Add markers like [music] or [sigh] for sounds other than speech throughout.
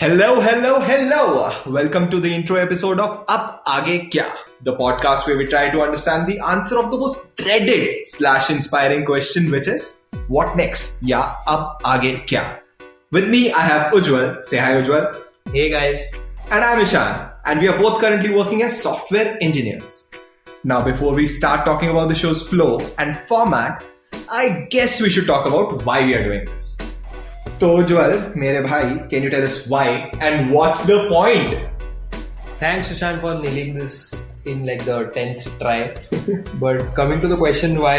Hello, hello, hello. Welcome to the intro episode of Up Aage Kya, the podcast where we try to understand the answer of the most dreaded slash inspiring question, which is what next? Yeah, Up Aage Kya. With me, I have Ujwal. Say hi, Ujwal. Hey guys. And I'm Ishan, and we are both currently working as software engineers. Now, before we start talking about the show's flow and format, I guess we should talk about why we are doing this. तो ज्वल मेरे भाई can you tell us why and what's the point thanks Ishan for nailing this in like the 10th try. [laughs] But coming to the question why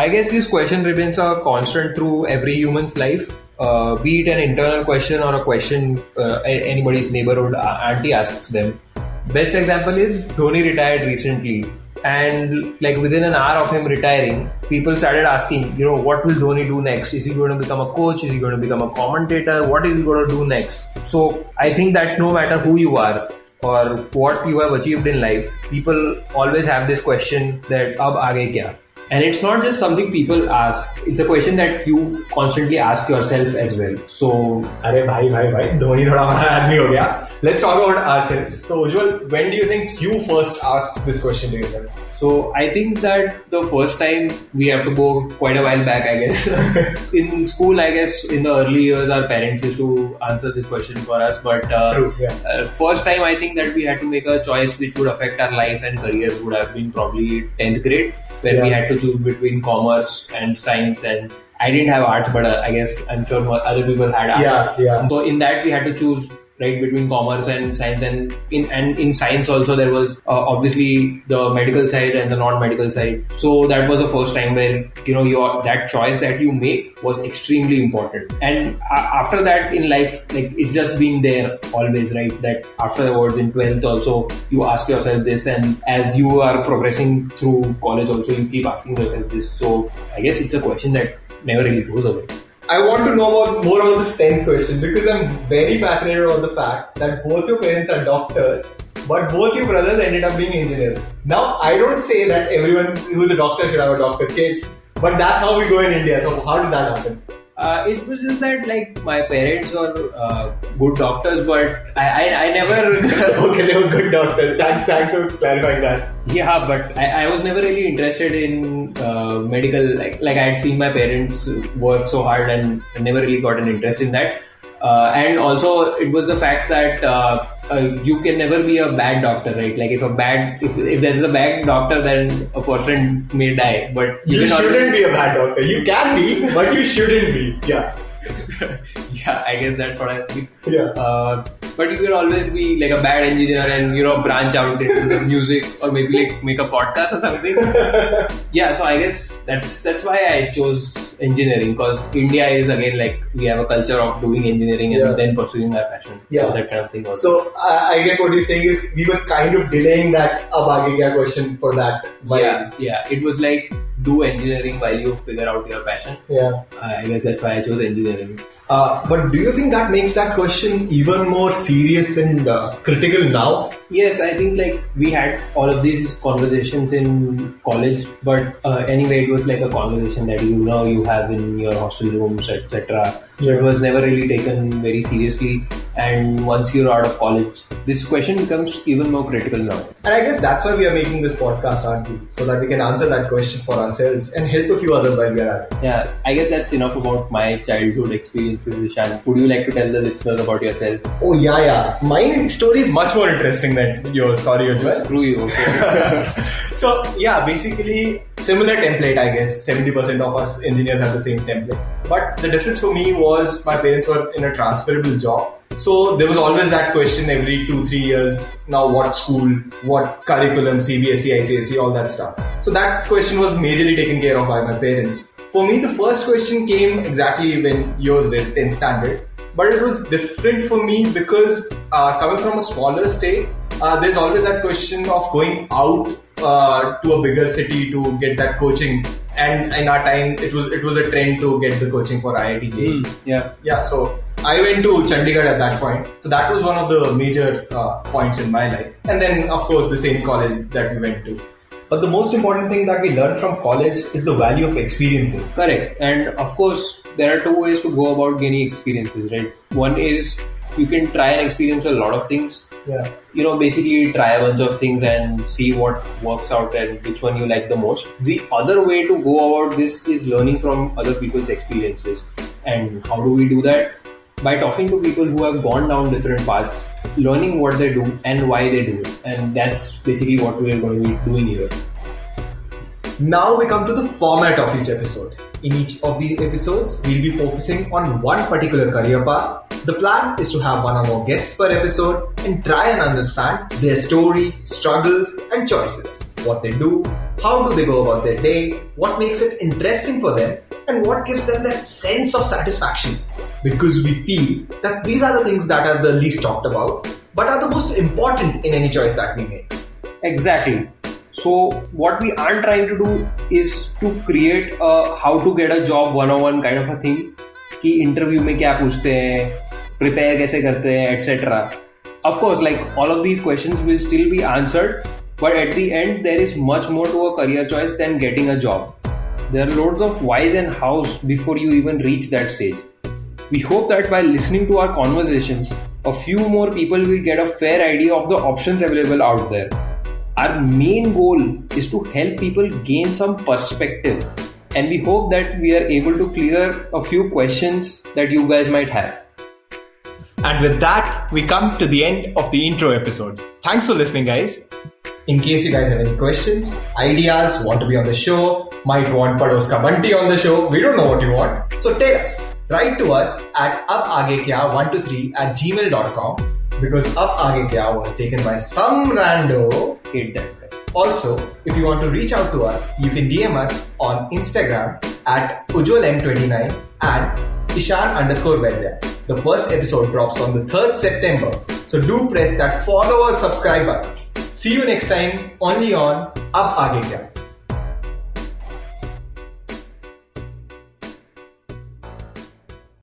i guess this question ribbons are constant through every human's life. Uh, be it an internal question or a question uh, anybody's neighborhood auntie asks them. Best example is dhoni retired recently. And like within an hour of him retiring, people started asking, you know, what will Dhoni do next? Is he going to become a coach? Is he going to become a commentator? What is he going to do next? So I think that no matter who you are, or what you have achieved in life, people always have this question that ab aage kya? And it's not just something people ask, it's a question that you constantly ask yourself as well. So अरे भाई भाई भाई धोनी थोड़ा बड़ा आदमी हो गया let's talk about ourselves so Ujjwal when do you think you first asked this question to yourself so I think that the first time we have to go quite a while back, I guess. [laughs] in school, I guess in the early years, our parents used to answer this question for us. But uh, True, yeah. uh, first time, I think that we had to make a choice which would affect our life and career would have been probably 10th grade, where we had to choose between commerce and science. And I didn't have arts, but uh, I guess I'm sure other people had arts. Yeah, yeah. So in that, we had to choose right between commerce and science and in and in science also there was uh, obviously the medical side and the non-medical side. So that was the first time where you know your that choice that you make was extremely important. And a- after that in life like it's just been there always right that afterwards in 12th also you ask yourself this and as you are progressing through college also you keep asking yourself this. So i guess it's a question that never really goes away I want to know about more about this 10th question because I'm very fascinated about the fact that both your parents are doctors, but both your brothers ended up being engineers. Now, I don't say that everyone who's a doctor should have a doctor kid, but that's how we go in India. So, how did that happen? Uh, it was just that like my parents were uh, good doctors, but I I, I never [laughs] okay, they were good doctors. Thanks, thanks for clarifying that. yeah, but I, I was never really interested in uh, medical. Like like I had seen my parents work so hard and never really got an interest in that. Uh, and also, it was the fact that uh, you can never be a bad doctor, right? Like if a bad if, if there's a bad doctor, then a person may die. But You always- shouldn't be a bad doctor. You can be, but you shouldn't be. Yeah. [laughs] yeah, I guess that's what I think. Yeah. Uh, but you can always be like a bad engineer and you know branch out into the [laughs] music or maybe like make a podcast or something. [laughs] yeah, so I guess that's that's why I chose engineering because India is again like we have a culture of doing engineering and Yeah. then pursuing our passion. Yeah. So that kind of thing. Also. So I I guess what you're saying is we were kind of delaying that ab aage question for that. while- yeah, yeah, it was like do engineering while you figure out your passion. Yeah. Uh, I guess that's why I chose engineering. Uh, but do you think that makes that question even more serious and uh, critical now? Yes, I think like we had all of these conversations in college, but uh, anyway, it was like a conversation that you know you have in your hostel rooms, etc. So it was never really taken very seriously. And once you're out of college, this question becomes even more critical now. And I guess that's why we are making this podcast, aren't we? So that we can answer that question for ourselves and help a few others while we are at it. Yeah, I guess that's enough about my childhood experiences, Ishan. Would you like to tell the listeners about yourself? Oh, yeah, yeah. My story is much more interesting than yours. Sorry, Ujjwal. Screw you. Okay. [laughs] so yeah, basically similar template. I guess seventy percent of us engineers have the same template. But the difference for me was my parents were in a transferable job. So there was always that question every two three years. Now what school, what curriculum, CBSE, ICSE, all that stuff. So that question was majorly taken care of by my parents. For me, the first question came exactly when yours did, 10th standard. But it was different for me because uh, coming from a smaller state, uh, there's always that question of going out uh, to a bigger city to get that coaching. And in our time, it was it was a trend to get the coaching for IIT. JEE. Hmm, yeah. Yeah, so I went to Chandigarh at that point. So that was one of the major uh, points in my life. And then, of course, the same college that we went to. But the most important thing that we learned from college is the value of experiences. Correct. And of course, there are two ways to go about gaining experiences, right? One is you can try and experience a lot of things. Yeah. You know, basically try a bunch of things and see what works out and which one you like the most. The other way to go about this is learning from other people's experiences. And how do we do that? By talking to people who have gone down different paths, learning what they do and why they do it. And that's basically what we're going to be doing here. Now we come to the format of each episode. In each of these episodes, we'll be focusing on one particular career path. The plan is to have one or more guests per episode and try and understand their story, struggles, and choices. What they do, how do they go about their day, what makes it interesting for them, and what gives them that sense of satisfaction. Because we feel that these are the things that are the least talked about, but are the most important in any choice that we make. Exactly. So what we are trying to do is to create a how to get a job 101 kind of a thing कि interview में क्या पूछते हैं prepare कैसे करते हैं etcetera of course like all of these questions will still be answered but at the end there is much more to a career choice than getting a job there are loads of ways and hows before you even reach that stage We hope that by listening to our conversations, a few more people will get a fair idea of the options available out there. Our main goal is to help people gain some perspective, and we hope that we are able to clear a few questions that you guys might have. And with that, we come to the end of the intro episode. Thanks for listening, guys. In case you guys have any questions, ideas, want to be on the show, might want Padoska Bunty on the show, we don't know what you want. So tell us. Write to us at upagekya123 at gmail.com because Up Aage Kya was taken by some rando. Hate that. Also, if you want to reach out to us, you can DM us on Instagram at ujwalm29 and ishan underscore vedya. The first episode drops on the 3rd September, so do press that follow or subscribe button. See you next time only on Ab Aage Kya.